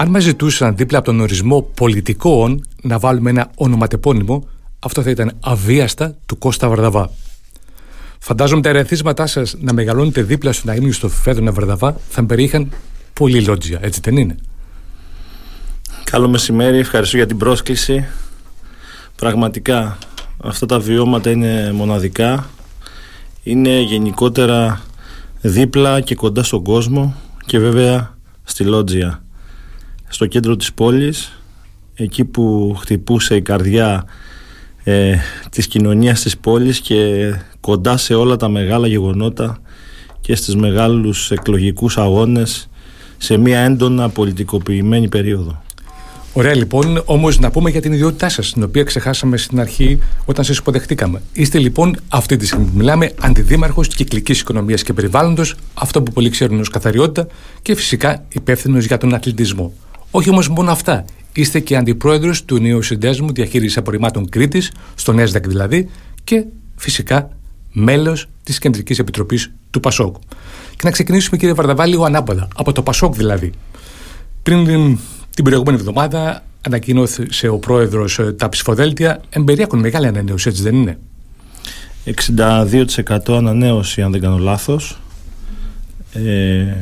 Αν μας ζητούσαν δίπλα από τον ορισμό πολιτικών να βάλουμε ένα ονοματεπώνυμο, αυτό θα ήταν αβίαστα του Κώστα Βαρδαβά. Φαντάζομαι τα ερεθίσματά σας να μεγαλώνετε δίπλα στον αίμιο στο Φέδωνα Βαρδαβά θα περιείχαν πολύ λότζια, έτσι δεν είναι; Καλό μεσημέρι, ευχαριστώ για την πρόσκληση. Πραγματικά αυτά τα βιώματα είναι μοναδικά. Είναι γενικότερα δίπλα και κοντά στον κόσμο και βέβαια στη Λότζια. Στο κέντρο της πόλης, εκεί που χτυπούσε η καρδιά ε, της κοινωνίας της πόλης και κοντά σε όλα τα μεγάλα γεγονότα και στις μεγάλους εκλογικούς αγώνες σε μια έντονα πολιτικοποιημένη περίοδο. Ωραία λοιπόν, όμως να πούμε για την ιδιότητά σας, την οποία ξεχάσαμε στην αρχή όταν σας υποδεχτήκαμε. Είστε λοιπόν αυτή τη στιγμή που μιλάμε αντιδήμαρχος κυκλικής οικονομίας και περιβάλλοντος, αυτό που πολλοί ξέρουν ως καθαριότητα και φυσικά υπεύθυνος για τον αθλητισμό. Όχι όμως μόνο αυτά. Είστε και αντιπρόεδρος του νέου συνδέσμου διαχείρισης απορριμμάτων Κρήτης, στον ΕΣΔΑΚ δηλαδή, και φυσικά μέλος της Κεντρικής Επιτροπής του Πασόκ. Και να ξεκινήσουμε, κύριε Βαρδαβάλη, λίγο ανάποδα, από το Πασόκ δηλαδή. Πριν την προηγούμενη εβδομάδα ανακοίνωσε ο πρόεδρος ε, τα ψηφοδέλτια. Εμπεριέχουν μεγάλη ανανέωση, έτσι δεν είναι; 62% ανανέωση, αν δεν κάνω λάθος. Ε,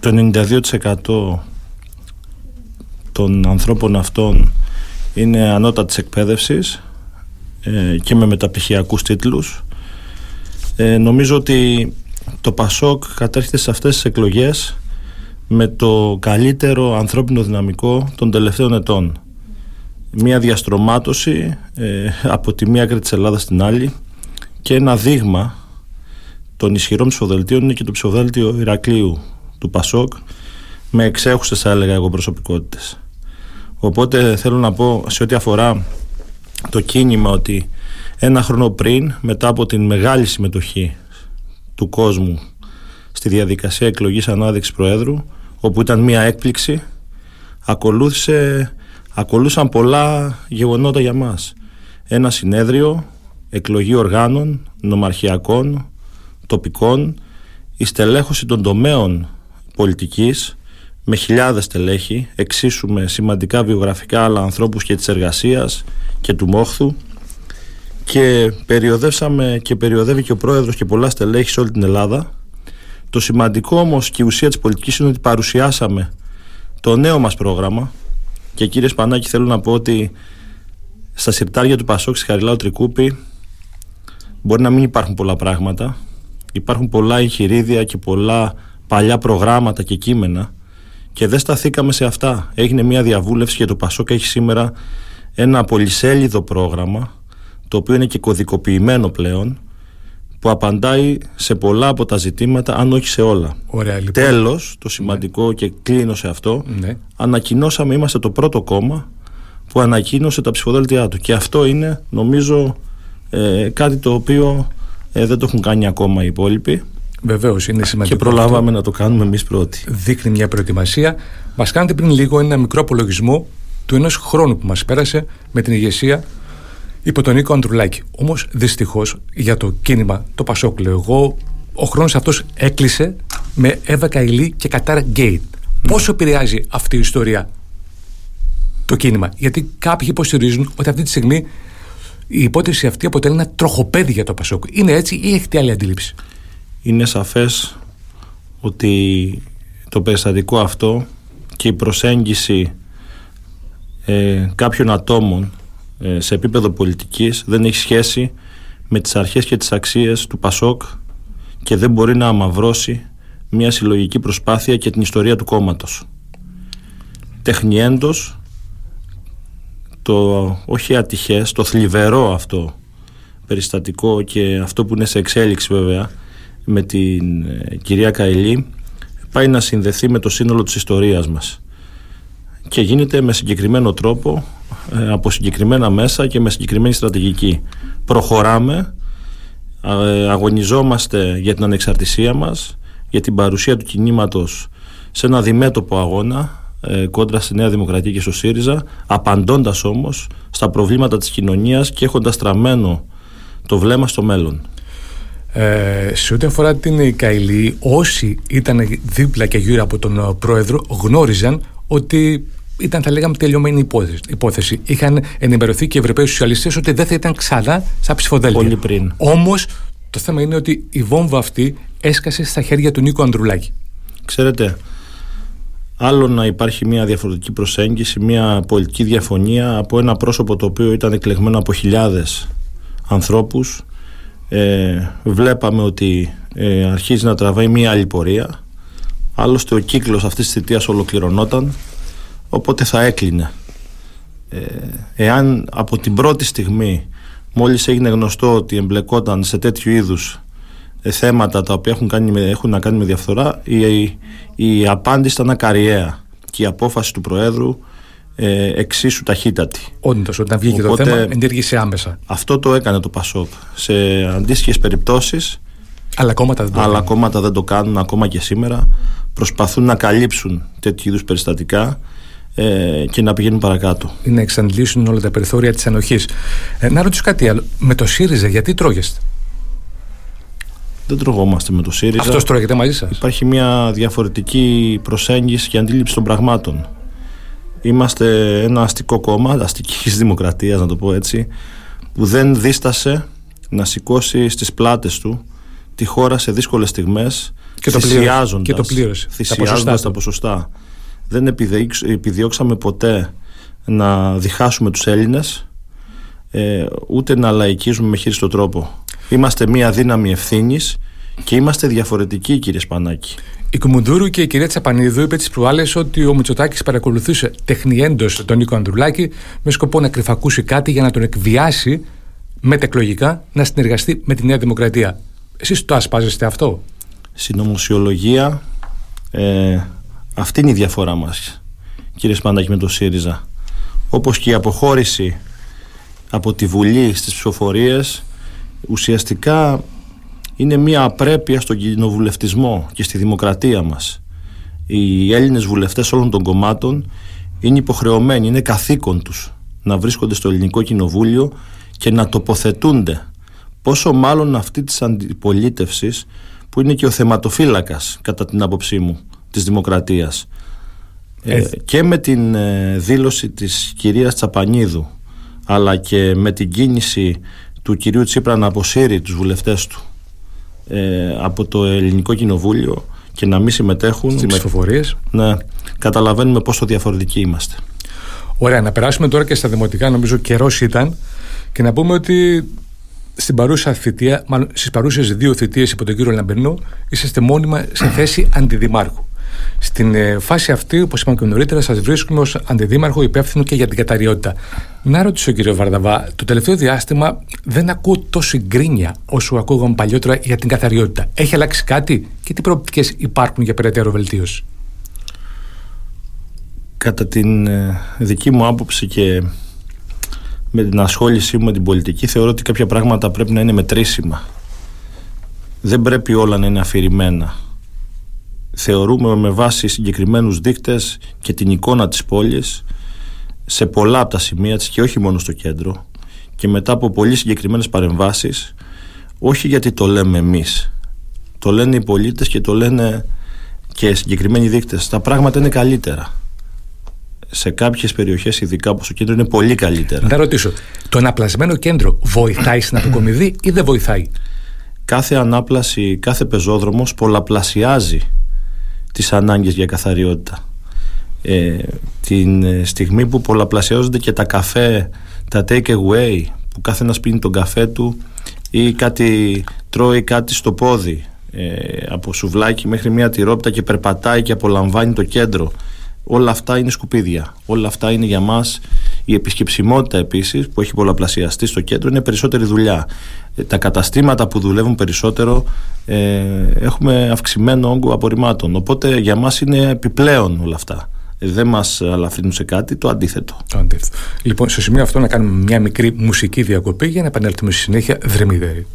το 92% των ανθρώπων αυτών είναι ανώτατης εκπαίδευσης ε, και με μεταπτυχιακούς τίτλους. Ε, νομίζω ότι το ΠΑΣΟΚ κατέρχεται σε αυτές τις εκλογές με το καλύτερο ανθρώπινο δυναμικό των τελευταίων ετών. Μία διαστρωμάτωση ε, από τη μία άκρη της Ελλάδας στην άλλη και ένα δείγμα των ισχυρών ψηφοδελτίων είναι και το ψηφοδέλτιο Ηρακλείου του Πασόκ με εξέχουσες θα έλεγα εγώ προσωπικότητες. Οπότε θέλω να πω σε ό,τι αφορά το κίνημα ότι ένα χρόνο πριν μετά από την μεγάλη συμμετοχή του κόσμου στη διαδικασία εκλογής ανάδειξης Προέδρου όπου ήταν μια έκπληξη ακολούθησε, ακολούθησαν πολλά γεγονότα για μας. Ένα συνέδριο εκλογή οργάνων νομαρχιακών τοπικών η στελέχωση των τομέων πολιτικής με χιλιάδες τελέχη εξίσου με σημαντικά βιογραφικά άλλα ανθρώπους και της εργασίας και του μόχθου και περιοδεύσαμε και περιοδεύει και ο πρόεδρος και πολλά στελέχη σε όλη την Ελλάδα το σημαντικό όμως και η ουσία της πολιτικής είναι ότι παρουσιάσαμε το νέο μας πρόγραμμα. Και κύριε Σπανάκη, θέλω να πω ότι στα συρτάρια του Πασόκ στη Χαριλάου Τρικούπη μπορεί να μην υπάρχουν πολλά πράγματα. Υπάρχουν πολλά εγχειρίδια και πολλά παλιά προγράμματα και κείμενα και δεν σταθήκαμε σε αυτά. Έγινε μια διαβούλευση και το Πασόκ έχει σήμερα ένα πολυσέλιδο πρόγραμμα το οποίο είναι και κωδικοποιημένο πλέον που απαντάει σε πολλά από τα ζητήματα, αν όχι σε όλα. Ωραία, λοιπόν. Τέλος, το σημαντικό και κλείνω σε αυτό, ναι. ανακοινώσαμε, είμαστε το πρώτο κόμμα που ανακοίνωσε τα ψηφοδέλτια του. Και αυτό είναι, νομίζω, ε, κάτι το οποίο ε, δεν το έχουν κάνει ακόμα οι υπόλοιποι. Βεβαίως, είναι σημαντικό. Και προλάβαμε να το κάνουμε εμείς πρώτοι. Δείχνει μια προετοιμασία. Μας κάνετε πριν λίγο ένα μικρό απολογισμό του ενός χρόνου που μας πέρασε με την ηγεσία υπό τον Νίκο Αντρουλάκη. Όμως δυστυχώς για το κίνημα, το Πασόκ λέω εγώ, ο χρόνος αυτός έκλεισε με Εύα Καηλή και Κατάρα Γκέιτ. Ναι. Πόσο επηρεάζει αυτή η ιστορία το κίνημα, Γιατί κάποιοι υποστηρίζουν ότι αυτή τη στιγμή η υπόθεση αυτή αποτελεί ένα τροχοπέδι για το Πασόκ. Είναι έτσι ή έχετε άλλη αντίληψη; Είναι σαφές ότι το περιστατικό αυτό και η προσέγγιση ε, κάποιων ατόμων ε, σε επίπεδο πολιτικής δεν έχει σχέση με τις αρχές και τις αξίες του Πασόκ και δεν μπορεί να αμαυρώσει μια συλλογική προσπάθεια και την ιστορία του κόμματος. Τεχνιέντος, το όχι ατυχές, το θλιβερό αυτό περιστατικό και αυτό που είναι σε εξέλιξη βέβαια με την ε, κυρία Καηλή πάει να συνδεθεί με το σύνολο της ιστορίας μας και γίνεται με συγκεκριμένο τρόπο ε, από συγκεκριμένα μέσα και με συγκεκριμένη στρατηγική. Προχωράμε, ε, αγωνιζόμαστε για την ανεξαρτησία μας, για την παρουσία του κινήματος σε ένα διμέτωπο αγώνα ε, κόντρα στη Νέα Δημοκρατία και στο ΣΥΡΙΖΑ, απαντώντας όμως στα προβλήματα της κοινωνίας και έχοντας τραμμένο το βλέμμα στο μέλλον. Ε, σε ό,τι αφορά την Καηλή, όσοι ήταν δίπλα και γύρω από τον πρόεδρο γνώριζαν ότι ήταν, θα λέγαμε, τελειωμένη υπόθεση. Είχαν ενημερωθεί και οι Ευρωπαίοι Σοσιαλιστές ότι δεν θα ήταν ξανά στα ψηφοδέλτια. Πολύ πριν. Όμως το θέμα είναι ότι η βόμβα αυτή έσκασε στα χέρια του Νίκο Ανδρουλάκη. Ξέρετε, άλλο να υπάρχει μια διαφορετική προσέγγιση, μια πολιτική διαφωνία από ένα πρόσωπο το οποίο ήταν εκλεγμένο από χιλιάδες ανθρώπους ε, βλέπαμε ότι ε, αρχίζει να τραβάει μια άλλη πορεία. Άλλωστε ο κύκλος αυτής της θητείας ολοκληρωνόταν οπότε θα έκλεινε. Ε, εάν από την πρώτη στιγμή μόλις έγινε γνωστό ότι εμπλεκόταν σε τέτοιου είδους ε, θέματα τα οποία έχουν, κάνει, έχουν να κάνουν με διαφθορά η, η, η απάντηση ήταν ακαριέα και η απόφαση του Προέδρου ε, εξίσου ταχύτατη. Όντως, όταν βγήκε Οπότε, το θέμα, ενήργησε άμεσα. Αυτό το έκανε το Πασόκ. Σε αντίστοιχες περιπτώσεις. Αλλά κόμματα δεν το, αλλά κόμματα δεν το κάνουν ακόμα και σήμερα. Προσπαθούν να καλύψουν τέτοιου είδους περιστατικά ε, και να πηγαίνουν παρακάτω. Ή να εξαντλήσουν όλα τα περιθώρια της ανοχής. Ε, να ρωτήσω κάτι άλλο. Με το ΣΥΡΙΖΑ, γιατί τρώγεστε; Δεν τρογόμαστε με το ΣΥΡΙΖΑ. Αυτός τρώγεται μαζί σας; Υπάρχει μια διαφορετική προσέγγιση και αντίληψη των πραγμάτων. Είμαστε ένα αστικό κόμμα, αστικής δημοκρατίας, να το πω έτσι, που δεν δίστασε να σηκώσει στις πλάτες του τη χώρα σε δύσκολες στιγμές, θυσιάζοντα τα ποσοστά. Δεν επιδιώξαμε ποτέ να διχάσουμε τους Έλληνες ε, ούτε να λαϊκίζουμε με χείριστο τρόπο. Είμαστε μια δύναμη ευθύνης και είμαστε διαφορετικοί, κύριε Σπανάκη. Η Κουμουνδούρου και η κυρία Τσαπανίδου είπε τις προάλλες ότι ο Μητσοτάκης παρακολουθούσε τεχνιέντο τον Νίκο Ανδρουλάκη με σκοπό να κρυφακούσει κάτι για να τον εκβιάσει μετεκλογικά να συνεργαστεί με τη Νέα Δημοκρατία. Εσείς το ασπάζεστε αυτό; Συνομοσιολογία. Ε, αυτή είναι η διαφορά μας, κύριε Σπανάκη, με το ΣΥΡΙΖΑ. Όπως και η αποχώρηση από τη Βουλή στις ψηφοφορίες ουσιαστικά είναι μια απρέπεια στον κοινοβουλευτισμό και στη δημοκρατία μας. Οι Έλληνες βουλευτές όλων των κομμάτων είναι υποχρεωμένοι, είναι καθήκον τους να βρίσκονται στο ελληνικό κοινοβούλιο και να τοποθετούνται. Πόσο μάλλον αυτή της αντιπολίτευσης που είναι και ο θεματοφύλακας κατά την άποψή μου της δημοκρατίας. Ε, και με την ε, δήλωση της κυρίας Τσαπανίδου αλλά και με την κίνηση του κυρίου Τσίπρα να αποσύρει τους βουλευτές του ε, από το ελληνικό κοινοβούλιο και να μην συμμετέχουν στις ψηφοφορίες. Ναι, καταλαβαίνουμε πόσο διαφορετικοί είμαστε. Ωραία, να περάσουμε τώρα και στα δημοτικά. Νομίζω καιρός ήταν. Και να πούμε ότι στην παρούσα θητεία, μάλλον στις παρούσες δύο θητείες υπό τον κύριο Λαμπερνό είσαστε μόνιμα σε θέση αντιδημάρχου στην ε, φάση αυτή, όπως είπαμε και νωρίτερα, σας βρίσκουμε ως αντιδήμαρχο υπεύθυνο και για την καταριότητα. Να ρωτήσω, κύριο Βαρδαβά, το τελευταίο διάστημα δεν ακούω τόση γκρίνια όσο ακούγαμε παλιότερα για την καθαριότητα. Έχει αλλάξει κάτι και τι προοπτικές υπάρχουν για περαιτέρω βελτίωση; Κατά την ε, δική μου άποψη και με την ασχόλησή μου με την πολιτική θεωρώ ότι κάποια πράγματα πρέπει να είναι μετρήσιμα. Δεν πρέπει όλα να είναι αφηρημένα θεωρούμε με βάση συγκεκριμένους δείκτες και την εικόνα της πόλης σε πολλά από τα σημεία της και όχι μόνο στο κέντρο και μετά από πολύ συγκεκριμένες παρεμβάσεις όχι γιατί το λέμε εμείς. Το λένε οι πολίτες και το λένε και συγκεκριμένοι δείκτες. Τα πράγματα είναι καλύτερα. Σε κάποιες περιοχές ειδικά όπως το κέντρο είναι πολύ καλύτερα. Να ρωτήσω, το αναπλασμένο κέντρο βοηθάει στην αποκομιδή ή δεν βοηθάει; Κάθε ανάπλαση, κάθε πεζόδρομος πολλαπλασιάζει τις ανάγκες για καθαριότητα. Ε, την ε, στιγμή που πολλαπλασιάζονται και τα καφέ, τα take away, που κάθε ένας πίνει τον καφέ του ή κάτι τρώει κάτι στο πόδι, ε, από σουβλάκι μέχρι μια τυρόπιτα και περπατάει και απολαμβάνει το κέντρο. Όλα αυτά είναι σκουπίδια. Όλα αυτά είναι για μας η επισκεψιμότητα επίσης που έχει πολλαπλασιαστεί στο κέντρο είναι περισσότερη δουλειά. Ε, τα καταστήματα που δουλεύουν περισσότερο ε, έχουμε αυξημένο όγκο απορριμμάτων. Οπότε για μας είναι επιπλέον όλα αυτά. Ε, δεν μας αλαφρύνουν σε κάτι, το αντίθετο. Το αντίθετο. Λοιπόν, στο σημείο αυτό να κάνουμε μια μικρή μουσική διακοπή για να επανέλθουμε στη συνέχεια δρεμιδέρη.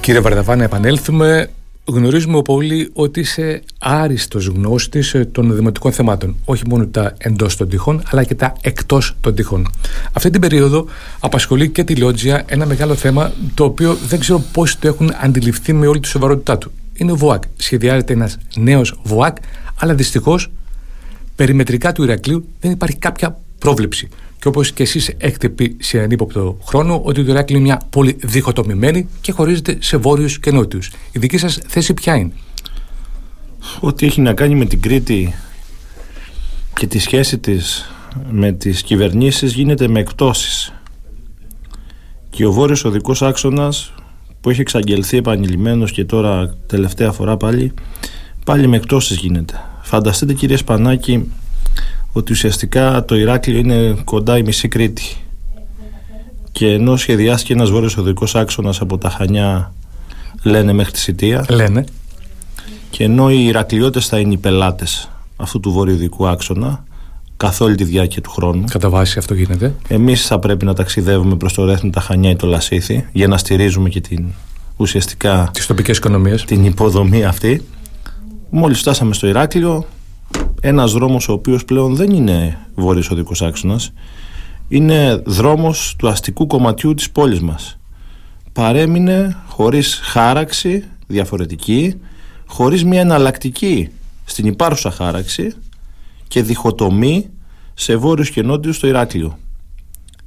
Κύριε Βαρδαβά, να επανέλθουμε γνωρίζουμε πολύ ότι είσαι άριστος γνώστης ε, των δημοτικών θεμάτων. Όχι μόνο τα εντός των τυχών, αλλά και τα εκτός των τυχών. Αυτή την περίοδο απασχολεί και τη Λότζια ένα μεγάλο θέμα, το οποίο δεν ξέρω πώς το έχουν αντιληφθεί με όλη τη σοβαρότητά του. Είναι ο ΒΟΑΚ. Σχεδιάζεται ένας νέος ΒΟΑΚ, αλλά δυστυχώς περιμετρικά του Ηρακλείου δεν υπάρχει κάποια πρόβλεψη. Και όπως και εσείς έχετε πει σε ανύποπτο χρόνο, ότι το Ηράκλειο είναι μια πόλη διχοτομημένη και χωρίζεται σε βόρειους και νότιους. Η δική σας θέση ποια είναι; Ό,τι έχει να κάνει με την Κρήτη και τη σχέση της με τις κυβερνήσεις γίνεται με εκτόσεις. Και ο βόρειος οδικός άξονας που έχει εξαγγελθεί επανειλημμένος και τώρα τελευταία φορά πάλι, πάλι με εκτόσεις γίνεται. Φανταστείτε κύριε Σπανάκη ότι ουσιαστικά το Ηράκλειο είναι κοντά η μισή Κρήτη και ενώ σχεδιάστηκε ένας βόρειος οδικός άξονας από τα Χανιά λένε μέχρι τη Σιτία λένε. και ενώ οι Ηρακλειώτες θα είναι οι πελάτες αυτού του βορειοδικού άξονα καθ' όλη τη διάρκεια του χρόνου. Κατά βάση αυτό γίνεται. Εμείς θα πρέπει να ταξιδεύουμε προς το Ρέθμι, τα Χανιά ή το Λασίθι για να στηρίζουμε και την ουσιαστικά τις τοπικές οικονομίες. Την υποδομή αυτή. Μόλις φτάσαμε στο Ηράκλειο, ένας δρόμος ο οποίος πλέον δεν είναι βόρειος οδικός άξονας, είναι δρόμος του αστικού κομματιού της πόλης μας. Παρέμεινε χωρίς χάραξη διαφορετική, χωρίς μια εναλλακτική στην υπάρχουσα χάραξη και διχοτομή σε βόρειους και νότιους στο Ηράκλειο.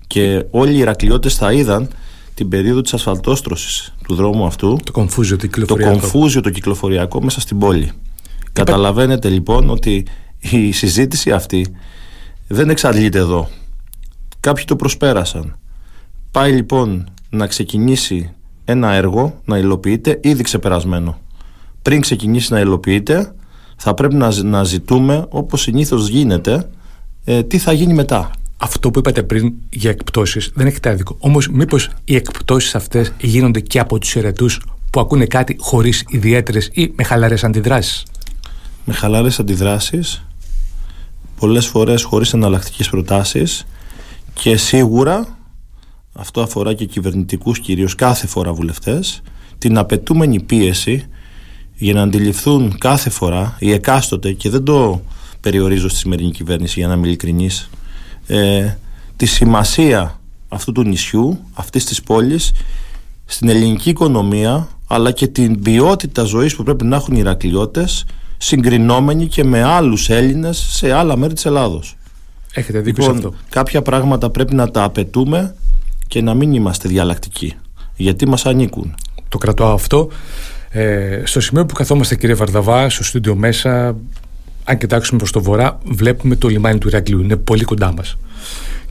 Και όλοι οι Ηρακλειώτες θα είδαν την περίοδο της ασφαλτόστρωσης του δρόμου αυτού το κομφούζιο το κυκλοφοριακό, το κομφούζιο το κυκλοφοριακό μέσα στην πόλη. Καταλαβαίνετε λοιπόν ότι η συζήτηση αυτή δεν εξαντλείται εδώ. Κάποιοι το προσπέρασαν. Πάει λοιπόν να ξεκινήσει ένα έργο να υλοποιείται ήδη ξεπερασμένο. Πριν ξεκινήσει να υλοποιείται θα πρέπει να, να ζητούμε όπως συνήθως γίνεται ε, τι θα γίνει μετά. Αυτό που είπατε πριν για εκπτώσεις δεν έχετε άδικο. Όμως μήπως οι εκπτώσεις αυτές γίνονται και από τους αιρετούς που ακούνε κάτι χωρίς ιδιαίτερες ή με χαλαρές αντιδράσεις; Με χαλαρές αντιδράσεις, πολλές φορές χωρίς εναλλακτικές προτάσεις και σίγουρα αυτό αφορά και κυβερνητικούς κυρίως κάθε φορά βουλευτές την απαιτούμενη πίεση για να αντιληφθούν κάθε φορά οι εκάστοτε και δεν το περιορίζω στη σημερινή κυβέρνηση για να είμαι ειλικρινής ε, τη σημασία αυτού του νησιού, αυτής της πόλης στην ελληνική οικονομία αλλά και την ποιότητα ζωής που πρέπει να έχουν οι Ηρακλειώτες συγκρινόμενοι και με άλλους Έλληνες σε άλλα μέρη της Ελλάδος. Έχετε δίκιο λοιπόν, αυτό. Κάποια πράγματα πρέπει να τα απαιτούμε και να μην είμαστε διαλλακτικοί γιατί μας ανήκουν. Το κρατώ αυτό. Ε, στο σημείο που καθόμαστε, κύριε Βαρδαβά, στο στούντιο μέσα, αν κοιτάξουμε προς το βορρά, βλέπουμε το λιμάνι του Ηρακλείου. Είναι πολύ κοντά μας.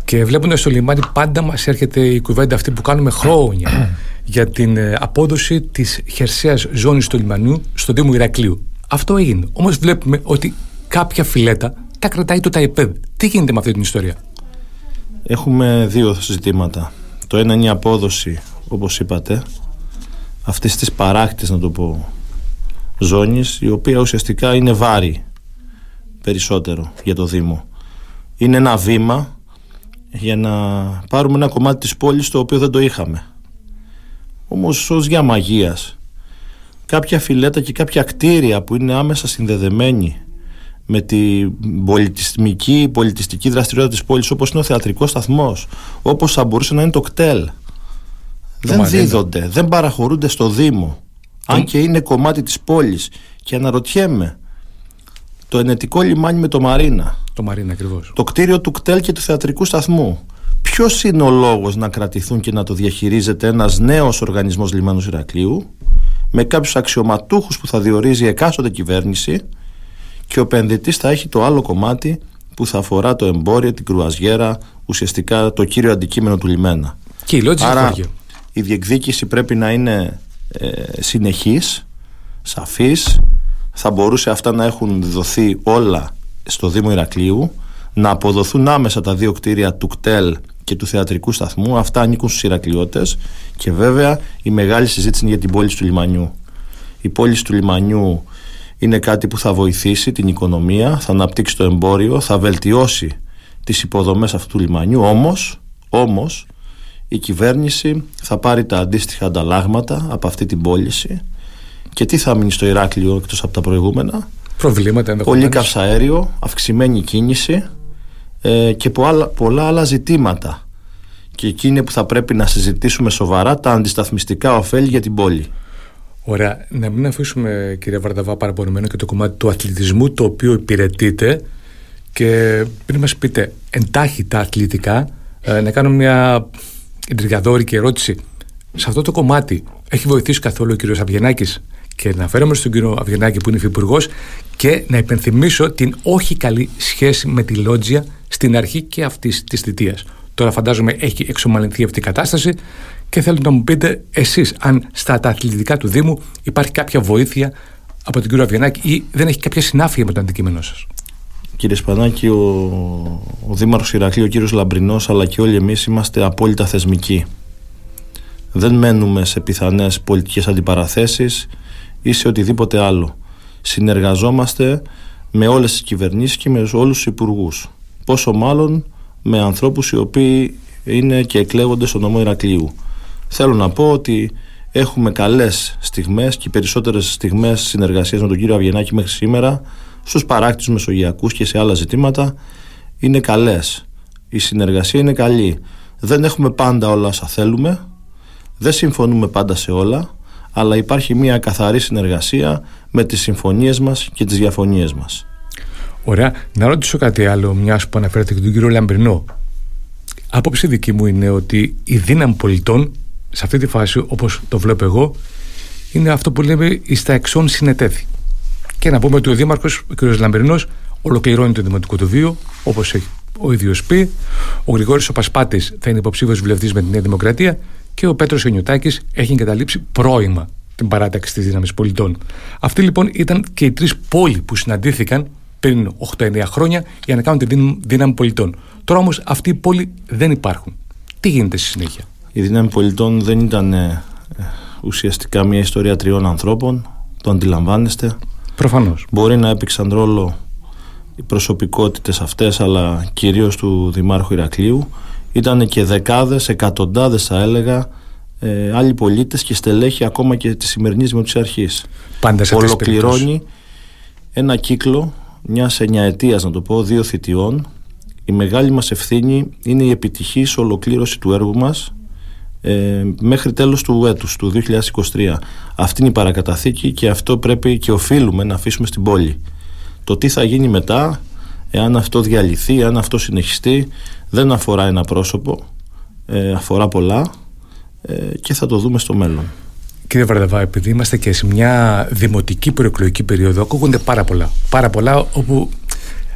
Και βλέποντας το λιμάνι, πάντα μας έρχεται η κουβέντα αυτή που κάνουμε χρόνια για την ε, απόδοση της χερσαίας ζώνης του λιμανιού στο Δήμο Ηρακλείου. Αυτό έγινε. Όμως βλέπουμε ότι κάποια φιλέτα τα κρατάει το ΤΑΙΠΕΔ. Τι γίνεται με αυτή την ιστορία; Έχουμε δύο ζητήματα. Το ένα είναι η απόδοση, όπως είπατε, αυτής της παράκτης να το πω ζώνης η οποία ουσιαστικά είναι βάρη περισσότερο για το Δήμο είναι ένα βήμα για να πάρουμε ένα κομμάτι της πόλης το οποίο δεν το είχαμε όμως ως για μαγείας κάποια φιλέτα και κάποια κτίρια που είναι άμεσα συνδεδεμένοι με την πολιτιστική, πολιτιστική δραστηριότητα της πόλης όπως είναι ο θεατρικός σταθμός όπως θα μπορούσε να είναι το κτέλ δεν δίδονται, δεν παραχωρούνται στο Δήμο. Αν και είναι κομμάτι της πόλης. Και αναρωτιέμαι, το ενετικό λιμάνι με το Μαρίνα. Το Μαρίνα ακριβώς. Το κτίριο του κτέλ και του θεατρικού σταθμού. Ποιος είναι ο λόγος να κρατηθούν και να το διαχειρίζεται ένας νέος οργανισμός λιμάνους Ηρακλείου; Με κάποιους αξιωματούχους που θα διορίζει εκάστοτε κυβέρνηση και ο επενδυτής θα έχει το άλλο κομμάτι που θα αφορά το εμπόριο, την κρουαζιέρα, ουσιαστικά το κύριο αντικείμενο του λιμένα. Και η Άρα, η διεκδίκηση πρέπει να είναι ε, συνεχής, σαφής. Θα μπορούσε αυτά να έχουν δοθεί όλα στο Δήμο Ηρακλείου, να αποδοθούν άμεσα τα δύο κτίρια του κτέλ και του θεατρικού σταθμού. Αυτά ανήκουν στους Ηρακλειώτες και βέβαια η μεγάλη συζήτηση είναι για την πόλη του λιμανιού. Η πόλη του λιμανιού είναι κάτι που θα βοηθήσει την οικονομία, θα αναπτύξει το εμπόριο, θα βελτιώσει τις υποδομές αυτού του λιμανιού. Όμως, όμως η κυβέρνηση θα πάρει τα αντίστοιχα ανταλλάγματα από αυτή την πώληση και τι θα μείνει στο Ηράκλειο εκτός από τα προηγούμενα; Προβλήματα πολύ καυσαέριο, αυξημένη κίνηση ε, και πολλά, πολλά άλλα ζητήματα και εκείνη που θα πρέπει να συζητήσουμε σοβαρά τα αντισταθμιστικά ωφέλη για την πόλη Ωραία, να μην αφήσουμε κύριε Βαρδαβά παραπονημένο και το κομμάτι του αθλητισμού το οποίο υπηρετείται Και πριν μας πείτε εντάχει τα αθλητικά, ε, να κάνω μια εντριγαδόρικη ερώτηση. Σε αυτό το κομμάτι έχει βοηθήσει καθόλου ο κ. Αβγενάκη και να φέρομαι στον κύριο Αβγενάκη που είναι υφυπουργός και να υπενθυμίσω την όχι καλή σχέση με τη Λότζια στην αρχή και αυτή της θητείας. Τώρα φαντάζομαι έχει εξομαλυνθεί αυτή η κατάσταση και θέλω να μου πείτε εσείς αν στα τα αθλητικά του Δήμου υπάρχει κάποια βοήθεια από τον κύριο Αβγενάκη ή δεν έχει κάποια συνάφεια με το αντικείμενό σας; Κύριε Σπανάκη, ο, ο Δήμαρχος Ηρακλή, ο κύριος Λαμπρινός, αλλά και όλοι εμείς είμαστε απόλυτα θεσμικοί. Δεν μένουμε σε πιθανές πολιτικές αντιπαραθέσεις ή σε οτιδήποτε άλλο. Συνεργαζόμαστε με όλες τις κυβερνήσεις και με όλους τους υπουργούς. Πόσο μάλλον με ανθρώπους οι οποίοι είναι και εκλέγονται στο νομό Ηρακλείου. Θέλω να πω ότι έχουμε καλές στιγμές και οι περισσότερες στιγμές συνεργασίας με τον κύριο Αβγενάκη μέχρι σήμερα στους παράκτης μεσογειακούς και σε άλλα ζητήματα είναι καλές. Η συνεργασία είναι καλή. Δεν έχουμε πάντα όλα όσα θέλουμε, δεν συμφωνούμε πάντα σε όλα, αλλά υπάρχει μια καθαρή συνεργασία με τις συμφωνίες μας και τις διαφωνίες μας. Ωραία. Να ρωτήσω κάτι άλλο, μιας που αναφέρατε και τον κύριο Λαμπρινό. Άποψη δική μου είναι ότι η δύναμη πολιτών σε αυτή τη φάση, όπως το βλέπω εγώ, είναι αυτό που λέμε στα εξών συνετέθη. Και να πούμε ότι ο Δήμαρχος, ο κ. Λαμπερινό, ολοκληρώνει το δημοτικό του βίο, όπως έχει ο ίδιος πει. Ο Γρηγόρης ο Πασπάτης θα είναι υποψήφιος βουλευτής με τη Νέα Δημοκρατία και ο Πέτρος Ενιωτάκη έχει εγκαταλείψει πρώιμα την παράταξη της δύναμης πολιτών. Αυτοί λοιπόν ήταν και οι τρεις πόλοι που συναντήθηκαν πριν 8-9 χρόνια για να κάνουν τη δύναμη πολιτών. Τώρα όμως αυτοί οι πόλοι δεν υπάρχουν. Τι γίνεται στη συνέχεια; Η δύναμη πολιτών δεν ήταν ε, ουσιαστικά μια ιστορία τριών ανθρώπων. Το αντιλαμβάνεστε. Προφανώς. Μπορεί να έπαιξαν ρόλο οι προσωπικότητες αυτές αλλά κυρίως του Δημάρχου Ηρακλείου ήταν και δεκάδες, εκατοντάδες θα έλεγα ε, άλλοι πολίτες και στελέχη ακόμα και της σημερινής Δημοτικής Αρχής. Πάντα σε Ολοκληρώνει ένα κύκλο μια εννιαετίας να το πω, δύο θητιών. Η μεγάλη μας ευθύνη είναι η επιτυχής ολοκλήρωση του έργου μας ε, μέχρι τέλος του έτους, του 2023. Αυτή είναι η παρακαταθήκη και αυτό πρέπει και οφείλουμε να αφήσουμε στην πόλη. Το τι θα γίνει μετά, εάν αυτό διαλυθεί, εάν αυτό συνεχιστεί, δεν αφορά ένα πρόσωπο, ε, αφορά πολλά ε, και θα το δούμε στο μέλλον. Κύριε Βαρδαβά, επειδή είμαστε και σε μια δημοτική προεκλογική περίοδο, ακούγονται πάρα πολλά. Πάρα πολλά όπου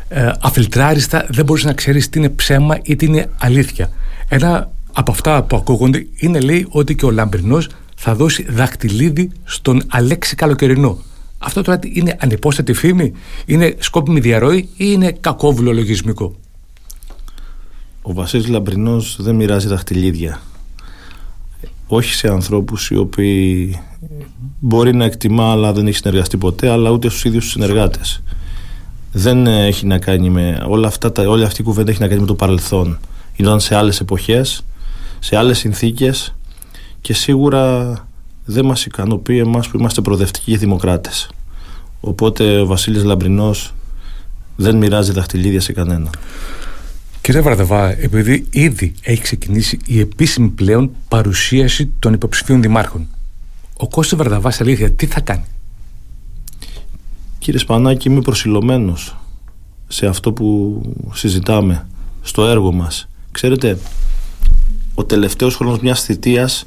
ε, αφιλτράριστα δεν μπορείς να ξέρεις τι είναι ψέμα ή τι είναι αλήθεια. Ένα από αυτά που ακούγονται είναι λέει ότι και ο Λαμπρινός θα δώσει δαχτυλίδι στον Αλέξη Καλοκαιρινό. Αυτό τώρα είναι ανυπόστατη φήμη, είναι σκόπιμη διαρροή ή είναι κακόβουλο λογισμικό; Ο Βασίλης Λαμπρινός δεν μοιράζει δαχτυλίδια. Όχι σε ανθρώπους οι οποίοι μπορεί να εκτιμά αλλά δεν έχει συνεργαστεί ποτέ, αλλά ούτε στους ίδιους τους συνεργάτες. Δεν έχει να κάνει με όλα αυτά, όλη αυτή η κουβέντα έχει να κάνει με το παρελθόν. Ήταν σε άλλες εποχές σε άλλες συνθήκες και σίγουρα δεν μας ικανοποιεί εμάς που είμαστε προοδευτικοί δημοκράτες. Οπότε ο Βασίλης Λαμπρινός δεν μοιράζει δαχτυλίδια σε κανένα. Κύριε Βραδεβά, επειδή ήδη έχει ξεκινήσει η επίσημη πλέον παρουσίαση των υποψηφίων δημάρχων, ο Κώστας Βραδαβάς αλήθεια τι θα κάνει; Κύριε Σπανάκη, είμαι προσιλωμένος σε αυτό που συζητάμε, στο έργο μας. Ξέρετε, ο τελευταίος χρόνος μιας θητείας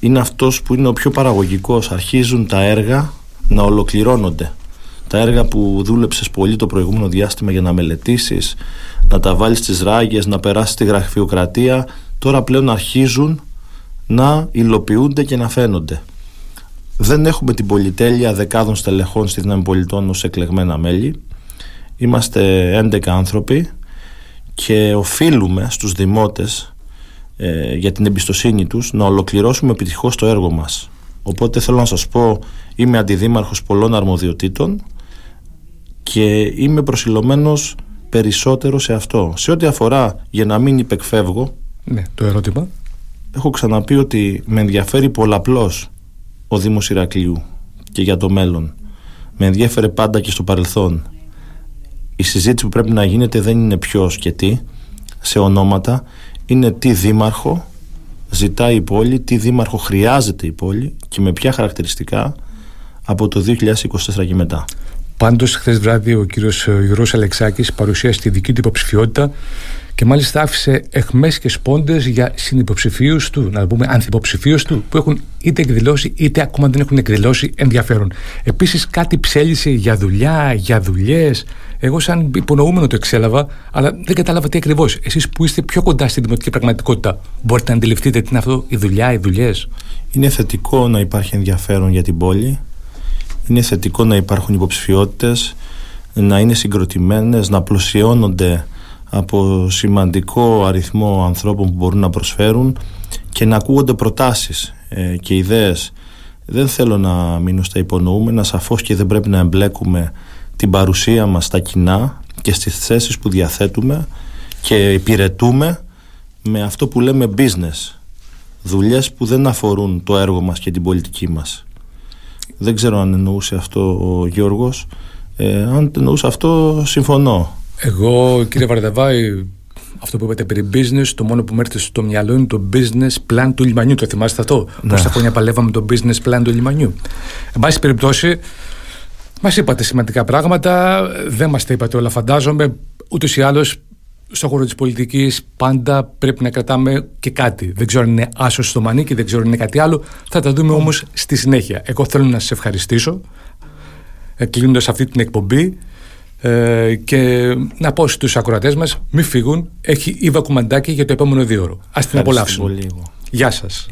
είναι αυτός που είναι ο πιο παραγωγικός. Αρχίζουν τα έργα να ολοκληρώνονται. Τα έργα που δούλεψες πολύ το προηγούμενο διάστημα για να μελετήσεις, να τα βάλεις στις ράγες, να περάσεις τη γραφειοκρατία, τώρα πλέον αρχίζουν να υλοποιούνται και να φαίνονται. Δεν έχουμε την πολυτέλεια δεκάδων στελεχών στη Δύναμη Πολιτών ως εκλεγμένα μέλη. Είμαστε 11 άνθρωποι και οφείλουμε στους δημότες ε, για την εμπιστοσύνη τους να ολοκληρώσουμε επιτυχώς το έργο μας. Οπότε θέλω να σας πω είμαι αντιδήμαρχος πολλών αρμοδιοτήτων και είμαι προσιλωμένος περισσότερο σε αυτό. Σε ό,τι αφορά για να μην υπεκφεύγω ναι, το ερώτημα έχω ξαναπεί ότι με ενδιαφέρει πολλαπλώς ο Δήμος Ηρακλείου και για το μέλλον. Με ενδιαφέρε πάντα και στο παρελθόν. Η συζήτηση που πρέπει να γίνεται δεν είναι ποιο και τι σε ονόματα είναι τι δήμαρχο ζητάει η πόλη, τι δήμαρχο χρειάζεται η πόλη και με ποια χαρακτηριστικά από το 2024 και μετά. Πάντως, χθες βράδυ ο κύριος Γιώργος Αλεξάκης παρουσίασε τη δική του υποψηφιότητα και μάλιστα άφησε εχμές και σπόντες για συνυποψηφίους του, να το πούμε ανθυποψηφίους του, που έχουν είτε εκδηλώσει είτε ακόμα δεν έχουν εκδηλώσει ενδιαφέρον. Επίσης, κάτι ψέλισε για δουλειά, για δουλειές. Εγώ, σαν υπονοούμενο το εξέλαβα, αλλά δεν κατάλαβα τι ακριβώς. Εσείς που είστε πιο κοντά στην δημοτική πραγματικότητα, μπορείτε να αντιληφθείτε τι είναι αυτό, η δουλειά, οι δουλειές; Είναι θετικό να υπάρχει ενδιαφέρον για την πόλη. Είναι θετικό να υπάρχουν υποψηφιότητες, να είναι συγκροτημένες, να πλουσιώνονται από σημαντικό αριθμό ανθρώπων που μπορούν να προσφέρουν και να ακούγονται προτάσεις ε, και ιδέες. Δεν θέλω να μείνω στα υπονοούμενα, σαφώς και δεν πρέπει να εμπλέκουμε την παρουσία μας στα κοινά και στις θέσεις που διαθέτουμε και υπηρετούμε με αυτό που λέμε business. Δουλειές που δεν αφορούν το έργο μας και την πολιτική μας. Δεν ξέρω αν εννοούσε αυτό ο Γιώργος. Ε, αν εννοούσε αυτό συμφωνώ. Εγώ, κύριε Βαρδαβάη, αυτό που είπατε περί business, το μόνο που μου έρθει στο μυαλό είναι το business plan του λιμανιού. Το θυμάστε αυτό; Ναι. Πόσα χρόνια παλεύαμε το business plan του λιμανιού. Εν πάση περιπτώσει, μας είπατε σημαντικά πράγματα. Δεν μας τα είπατε όλα, φαντάζομαι. Ούτως ή άλλως, στον χώρο της πολιτικής πάντα πρέπει να κρατάμε και κάτι. Δεν ξέρω αν είναι άσος στο μανίκι, δεν ξέρω αν είναι κάτι άλλο. Θα τα δούμε όμως στη συνέχεια. Εγώ θέλω να σας ευχαριστήσω ε, κλείνοντας αυτή την εκπομπή ε, και να πω στους ακροατές μας μην φύγουν έχει Ήβα Κουμαντάκη για το επόμενο δύο ώρο. Ας την απολαύσουμε. Γεια σας.